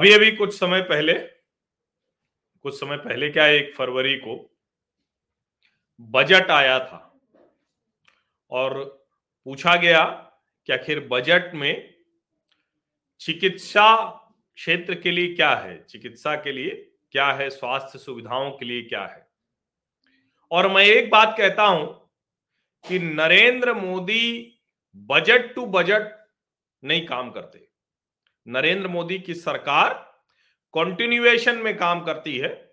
अभी अभी कुछ समय पहले, कुछ समय पहले क्या एक फरवरी को बजट आया था और पूछा गया कि आखिर बजट में चिकित्सा क्षेत्र के लिए क्या है, चिकित्सा के लिए क्या है, स्वास्थ्य सुविधाओं के लिए क्या है? और मैं एक बात कहता हूँ कि Narendra Modi budget to budget नहीं काम करते। नरेंद्र मोदी की सरकार कंटिन्यूएशन में काम करती है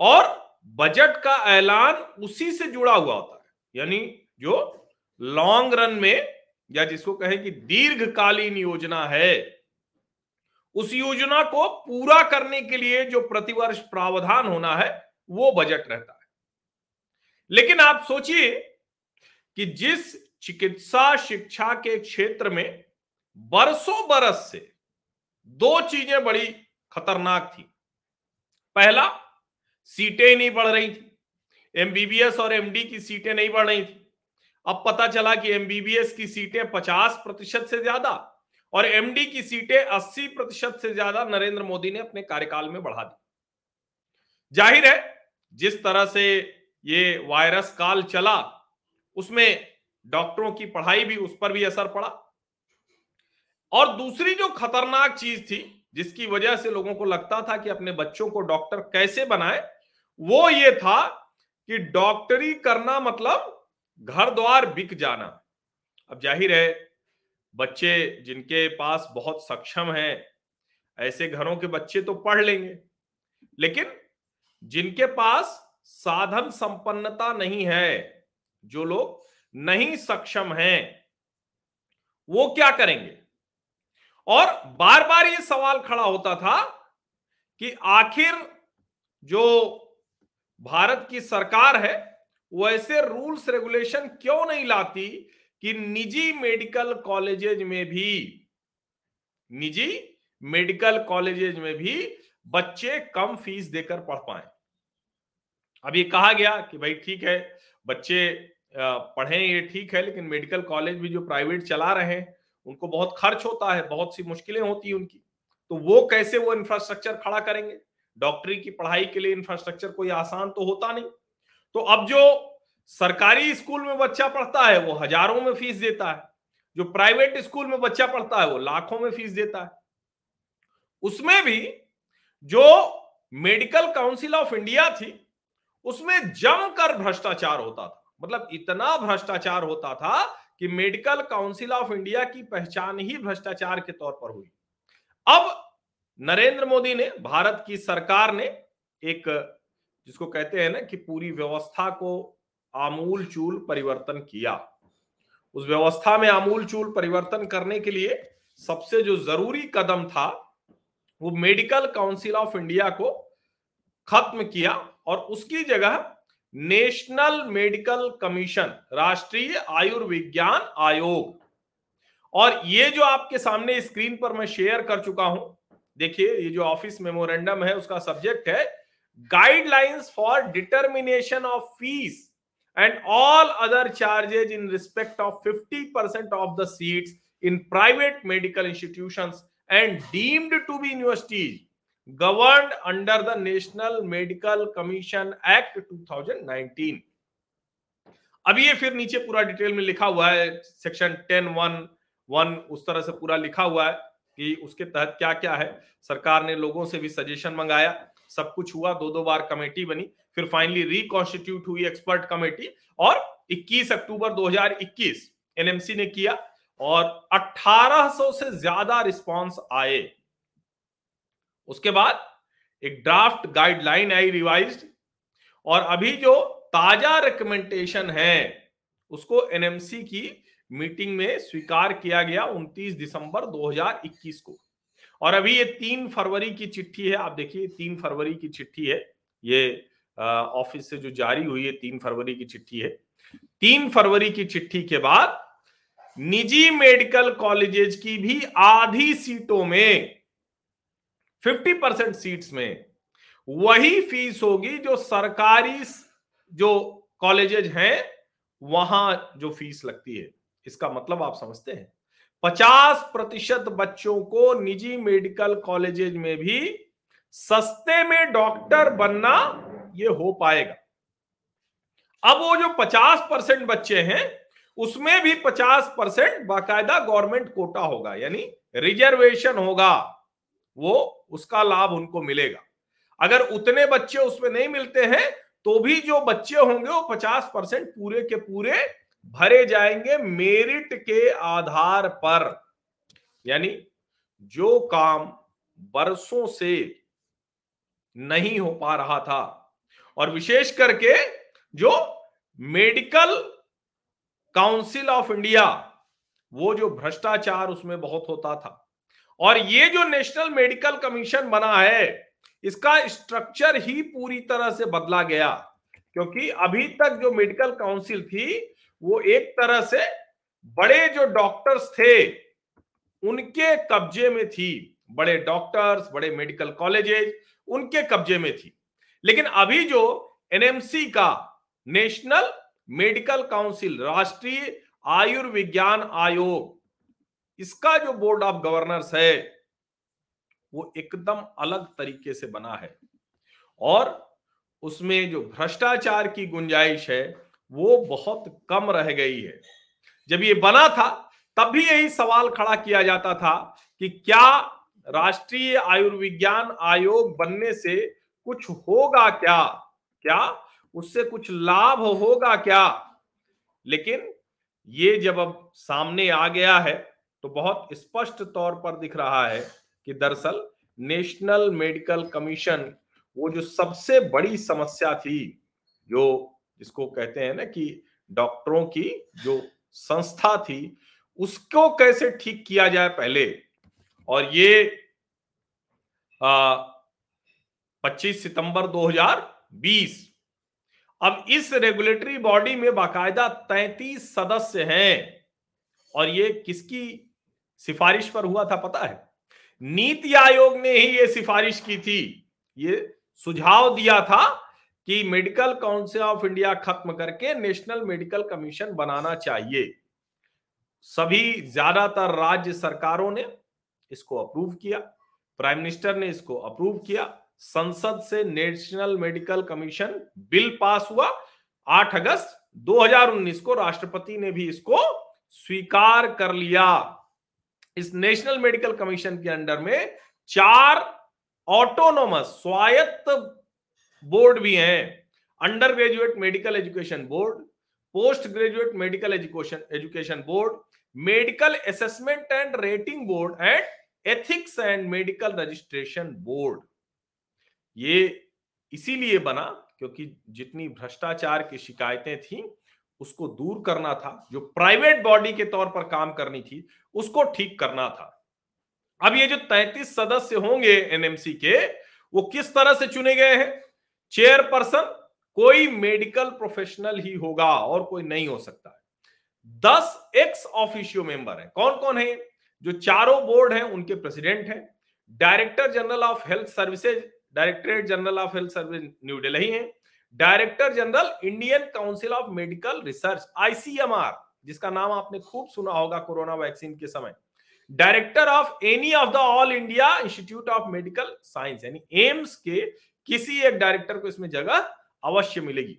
और बजट का ऐलान उसी से जुड़ा हुआ होता है। यानी जो लॉन्ग रन में या जिसको कहे कि दीर्घकालीन योजना है, उस योजना को पूरा करने के लिए जो प्रतिवर्ष प्रावधान होना है, वो बजट रहता है। लेकिन आप सोचिए कि जिस चिकित्सा शिक्षा के क्षेत्र में बरसों बरस से दो चीज़ें बड़ी खतरनाक थी। पहला, सीटें नहीं बढ़ रही थी। एमबीबीएस और एमडी की सीटें नहीं बढ़ रही थी। अब पता चला कि एमबीबीएस की सीटें 50 प्रतिशत से ज़्यादा और एमडी की सीटें 80 प्रतिशत से ज़्यादा नरेंद्र मोदी ने अपने कार्यकाल में बढ़ा दी। ज़ाहिर है, जिस तरह से ये वायरस काल चला, उसमें डॉक्टरों की पढ़ाई भी उस पर भी असर पड़ा। और दूसरी जो खतरनाक चीज़ थी, जिसकी वजह से लोगों को लगता था कि अपने बच्चों को डॉक्टर कैसे बनाए, वो ये था कि डॉक्टरी करना मतलब घर द्वार बिक जाना। अब ज़ाहिर है, बच्चे जिनके पास बहुत सक्षम हैं, ऐसे घरों के बच्चे तो पढ़ लेंगे, लेकिन जिनके पास साधन संपन्नता नहीं है, जो लोग नहीं सक्षम हैं, वो क्या करेंगे? और बार बार ये सवाल खड़ा होता था कि आखिर जो भारत की सरकार है, वो ऐसे रूल्स, रेगुलेशन क्यों नहीं लाती कि निजी मेडिकल कॉलेजेज में भी, निजी मेडिकल कॉलेजेज में भी बच्चे कम फ़ीस देकर पढ़ पाए? अब ये कहा गया कि भाई ठीक है, बच्चे पढ़ें ये ठीक है, लेकिन मेडिकल कॉलेज भी जो प्राइवेट चला रहे हैं उनको बहुत खर्च होता है, बहुत सी मुश्किलें होती है उनकी। तो वो कैसे वो इंफ्रास्ट्रक्चर खड़ा करेंगे? डॉक्टरी की पढ़ाई के लिए इंफ्रास्ट्रक्चर कोई आसान तो होता नहीं। तो अब जो सरकारी स्कूल में बच्चा पढ़ता है, वो हज़ारों में फ़ीस देता है। जो प्राइवेट स्कूल में बच्चा पढ़ता है, वो लाखों में फ़ीस देता है। उसमें भी जो मेडिकल काउंसिल ऑफ़ इंडिया थी, उसमें जमकर भ्रष्टाचार होता था। मतलब इतना भ्रष्टाचार होता था कि मेडिकल काउंसिल ऑफ़ इंडिया की पहचान ही भ्रष्टाचार के तौर पर हुई। अब नरेंद्र मोदी ने, भारत की सरकार ने एक, जिसको कहते हैं ना कि पूरी व्यवस्था को आमूल चूल परिवर्तन किया। उस व्यवस्था में आमूल चूल परिवर्तन करने के लिए सबसे जो ज़रूरी कदम था, वो मेडिकल काउंसिल ऑफ़ इंडिया को खत्म किया और उसकी जगह नेशनल मेडिकल कमीशन, राष्ट्रीय आयुर्विज्ञान आयोग। और ये जो आपके सामने स्क्रीन पर मैं शेयर कर चुका हूँ, देखिए, ये जो ऑफ़िस मेमोरेंडम है, उसका सब्जेक्ट है guidelines for determination of fees and all other charges in respect of 50 percent of the seats in private medical institutions and deemed to be universities govern under the national medical commission act 2019 अभी ये फिर नीचे पूरा detail में लिखा हुआ है section ten one one उस तरह से पूरा लिखा हुआ है कि उसके तहत क्या क्या है। सरकार ने लोगों से भी सजेशन मंगाया, सब कुछ हुआ दो दो बार कमेटी बनी, फिर फाइनली रिकॉन्स्टिट्यूट हुई एक्सपर्ट कमेटी और 21 अक्टूबर 2021 एनएमसी ने किया और 1800 से ज़्यादा रिस्पांस आए। उसके बाद एक ड्राफ्ट गाइडलाइन आई रिवाइज और अभी जो ताज़ा रिकमेंडेशन है, उसको एनएमसी की मीटिंग में स्वीकार किया गया 29 दिसंबर 2021 को। और अभी ये तीन फरवरी की चिट्ठी है, आप देखिए तीन फरवरी की चिट्ठी है। ये ऑफ़िस से जो जारी हुई है तीन फरवरी की चिट्ठी है। तीन फरवरी की चिट्ठी के बाद निजी मेडिकल कॉलेजेस की भी आधी सीटों में फिफ्टी परसेंट सीट्स में वही फ़ीस होगी जो सरकारी जो कॉलेजेज हैं, वहाँ जो फ़ीस लगती है। इसका मतलब आप समझते हैं। 50 प्रतिशत बच्चों को निजी मेडिकल कॉलेजेज में भी सस्ते में डॉक्टर बनना ये हो पाएगा। अब वो जो 50 परसेंट बच्चे हैं, उसमें भी 50 परसेंट बाकायदा गवर्नमेंट कोटा होगा, यानी रिजर्वेशन होगा। वो उसका लाभ उनको मिलेगा। अगर उतने बच्चे उसमें नहीं मिलते हैं तो भी जो बच्चे होंगे वो 50 परसेंट पूरे के पूरे भरे जाएँगे मेरिट के आधार पर। यानी जो काम बरसों से नहीं हो पा रहा था और विशेष करके जो मेडिकल काउंसिल ऑफ़ इंडिया, वो जो भ्रष्टाचार उसमें बहुत होता था। और ये जो नेशनल मेडिकल कमीशन बना है, इसका स्ट्रक्चर ही पूरी तरह से बदला गया। क्योंकि अभी तक जो मेडिकल काउंसिल थी, वो एक तरह से बड़े जो डॉक्टर्स थे, उनके कब्जे में थी। बड़े डॉक्टर्स, बड़े मेडिकल कॉलेजेस, उनके कब्जे में थी। लेकिन अभी जो एनएमसी का नेशनल मेडिकल काउंसिल, राष्ट्रीय आयुर्विज्ञान आयोग इसका जो बोर्ड ऑफ़ गवर्नर्स है, वो एकदम अलग तरीके से बना है। और उसमें जो भ्रष्टाचार की गुंजाइश है, वो बहुत कम रह गई है। जब ये बना था, तब भी यही सवाल खड़ा किया जाता था कि क्या राष्ट्रीय आयुर्विज्ञान आयोग बनने से कुछ होगा क्या? क्या उससे कुछ लाभ होगा क्या? लेकिन ये जब अब सामने आ गया है तो बहुत स्पष्ट तौर पर दिख रहा है कि दरअसल नेशनल मेडिकल कमीशन वो जो सबसे बड़ी समस्या थी जो जिसको कहते हैं ना कि डॉक्टरों की जो संस्था थी उसको कैसे ठीक किया जाए पहले? और ये आ, 25 सितंबर 2020 अब इस रेगुलेटरी बॉडी में बाकायदा 33 सदस्य हैं। और ये किसकी सिफारिश पर हुआ था, पता है? नीति आयोग ने ही ये सिफारिश की थी। ये सुझाव दिया था कि मेडिकल काउंसिल ऑफ़ इंडिया खत्म करके नेशनल मेडिकल कमीशन बनाना चाहिए। सभी ज़्यादातर राज्य सरकारों ने इसको अप्रूव किया, प्राइम मिनिस्टर ने इसको अप्रूव किया, संसद से national medical commission bill pass हुआ। 8 अगस्त 2019 को राष्ट्रपति ने भी इसको स्वीकार कर लिया। इस नेशनल मेडिकल कमीशन के अंडर में चार ऑटोनोमस स्वायत्त बोर्ड भी हैं। Undergraduate medical education board, postgraduate medical education education board, medical assessment and rating board and ethics and medical registration board. ये इसीलिए बना क्योंकि जितनी भ्रष्टाचार की शिकायतें थी उसको दूर करना था, जो प्राइवेट बॉडी के तौर पर काम करनी थी, उसको ठीक करना था। अब ये जो 33 सदस्य होंगे एनएमसी के, वो किस तरह से चुने गए हैं? चेयरपर्सन कोई मेडिकल प्रोफेशनल ही होगा और कोई नहीं हो सकता है। दस एक्स ऑफिशियो मेंबर है। कौन कौन है? जो चारों बोर्ड हैं, उनके प्रेसिडेंट हैं। Director general of health services directorate general of health service New Delhi है। Director general, Indian council of medical research, ICMR, जिसका नाम आपने खूब सुना होगा कोरोना वैक्सीन के समय। Director of any of the all India institute of medical science, यानी एम्स के किसी एक डायरेक्टर को इसमें जगह अवश्य मिलेगी।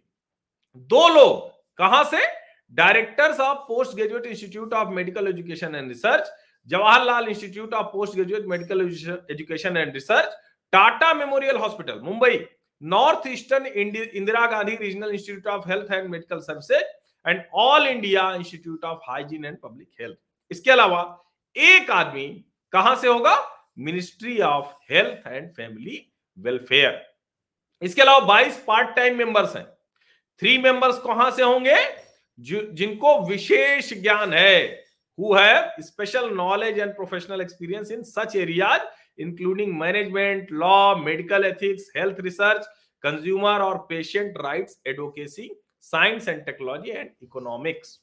दो लोग कहाँ से? Directors of postgraduate institute of medical education and research, Jawaharlal institute of postgraduate medical education and research, Tata memorial hospital, Mumbai. North eastern Indira Gandhi regional institute of health and medical services and all India institute of hygiene and public health इसके अलावा एक आदमी कहाँ से होगा? Ministry of health and family welfare इसके अलावा 22 part time members हैं। थ्री मेंबर्स कहाँ से होंगे? जिनको विशेष ज्ञान है। Who have special knowledge and professional experience in such areas including management, law, medical ethics, health research, consumer or patient rights advocacy, science and technology, and economics.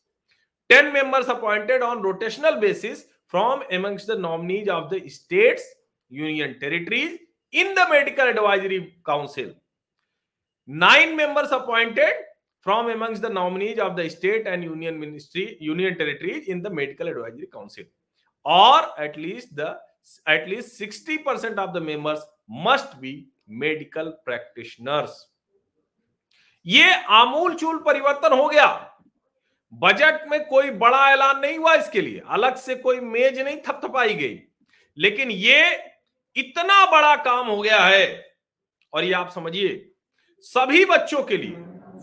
10 members appointed on rotational basis from amongst the nominees of the states, union territories in the Medical Advisory Council. Nine members appointed from amongst the nominees of the state and union ministry, union territories in the Medical Advisory Council, or at least the at least sixty percent of the members must be medical practitioners ये आमूल चूल परिवर्तन हो गया। Budget में कोई बड़ा ऐलान नहीं हुआ इसके लिए। अलग से कोई मेज नहीं थपथपाई गई। लेकिन ये इतना बड़ा काम हो गया है। और ये आप समझिए, सभी बच्चों के लिए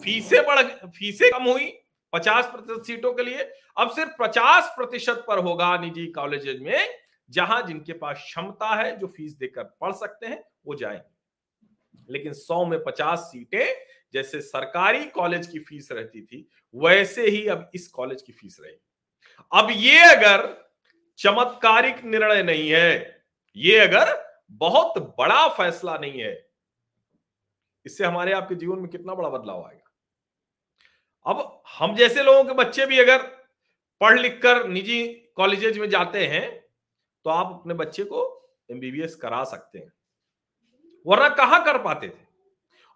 फीसें बढ़ फीसें कम हुई पचास प्रतिशत सीटों के लिए। अब सिर्फ़ पचास प्रतिशत पर होगा निजी कॉलेजेस में। जहाँ जिनके पास क्षमता है, जो फ़ीस देकर पढ़ सकते हैं, वो जाएँगे। लेकिन सौ में पचास सीटें जैसे सरकारी कॉलेज की फ़ीस रहती थी, वैसे ही अब इस कॉलेज की फ़ीस रहेगी अब ये अगर चमत्कारिक निर्णय नहीं है, ये अगर बहुत बड़ा फैसला नहीं है, इससे हमारे आपके जीवन में कितना बड़ा बदलाव आएगा? अब हम जैसे लोगों के बच्चे भी अगर पढ़ लिख कर निजी कॉलेजेज में जाते हैं तो आप अपने बच्चे को एमबीबीएस करा सकते हैं। वरना कहाँ कर पाते थे?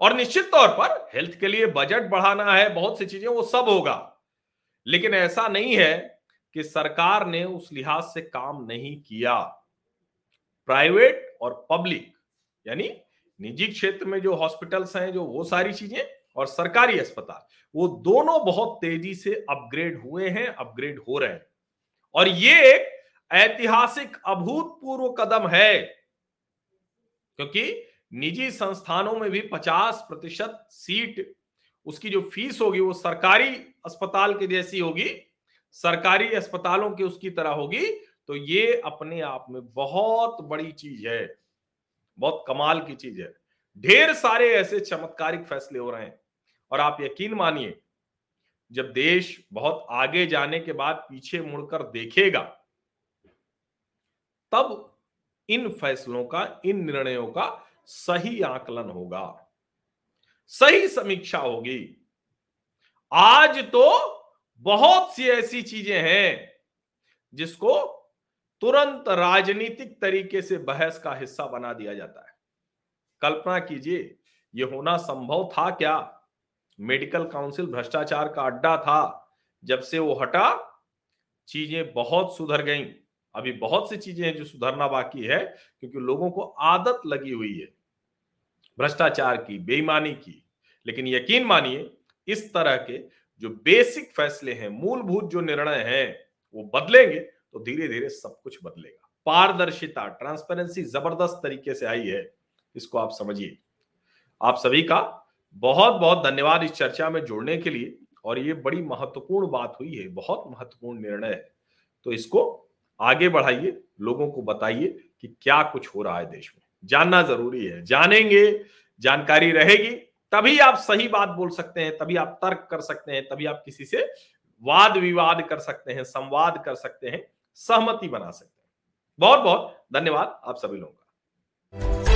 और निश्चित तौर पर हेल्थ के लिए बजट बढ़ाना है, बहुत सी चीज़ें, वो सब होगा। लेकिन ऐसा नहीं है कि सरकार ने उस लिहाज से काम नहीं किया। प्राइवेट और पब्लिक, यानी निजी क्षेत्र में जो हॉस्पिटल्स हैं, जो वो सारी चीज़ें, और सरकारी अस्पताल, वो दोनों बहुत तेज़ी से अपग्रेड हुए हैं, अपग्रेड हो रहे हैं। और ये एक ऐतिहासिक अभूतपूर्व कदम है, क्योंकि निजी संस्थानों में भी 50 प्रतिशत सीट, उसकी जो फ़ीस होगी वो सरकारी अस्पताल के जैसी होगी, सरकारी अस्पतालों की उसकी तरह होगी तो ये अपने आप में बहुत बड़ी चीज़ है, बहुत कमाल की चीज़ है। ढेर सारे ऐसे चमत्कारिक फैसले हो रहे हैं, और आप यकीन मानिए, जब देश बहुत आगे जाने के बाद पीछे मुड़कर देखेगा तब इन फैसलों का, इन निर्णयों का सही आकलन होगा। सही समीक्षा होगी। आज तो बहुत सी ऐसी चीज़ें हैं जिसको तुरंत राजनीतिक तरीके से बहस का हिस्सा बना दिया जाता है। कल्पना कीजिए, ये होना संभव था क्या? मेडिकल काउंसिल भ्रष्टाचार का अड्डा था। जब से वो हटा, चीज़ें बहुत सुधर गईं। अभी बहुत सी चीज़ें हैं जो सुधरना बाकी है, क्योंकि लोगों को आदत लगी हुई है भ्रष्टाचार की, बेईमानी की। लेकिन यकीन मानिए, इस तरह के जो बेसिक फैसले हैं, मूलभूत जो निर्णय हैं, वो बदलेंगे तो धीरे धीरे सब कुछ बदलेगा। पारदर्शिता, ट्रांसपेरेंसी ज़बरदस्त तरीके से आई है, इसको आप समझिए। आप सभी का बहुत बहुत धन्यवाद इस चर्चा में जोड़ने के लिए, और ये बड़ी महत्वपूर्ण बात हुई है, बहुत महत्वपूर्ण निर्णय है। तो इसको आगे बढ़ाइए, लोगों को बताइए कि क्या कुछ हो रहा है देश में। जानना ज़रूरी है। जानेंगे, जानकारी रहेगी, तभी आप सही बात बोल सकते हैं, तभी आप तर्क कर सकते हैं, तभी आप किसी से वाद विवाद कर सकते हैं, संवाद कर सकते हैं, सहमति बना सकते हैं। बहुत बहुत धन्यवाद आप सभी लोगों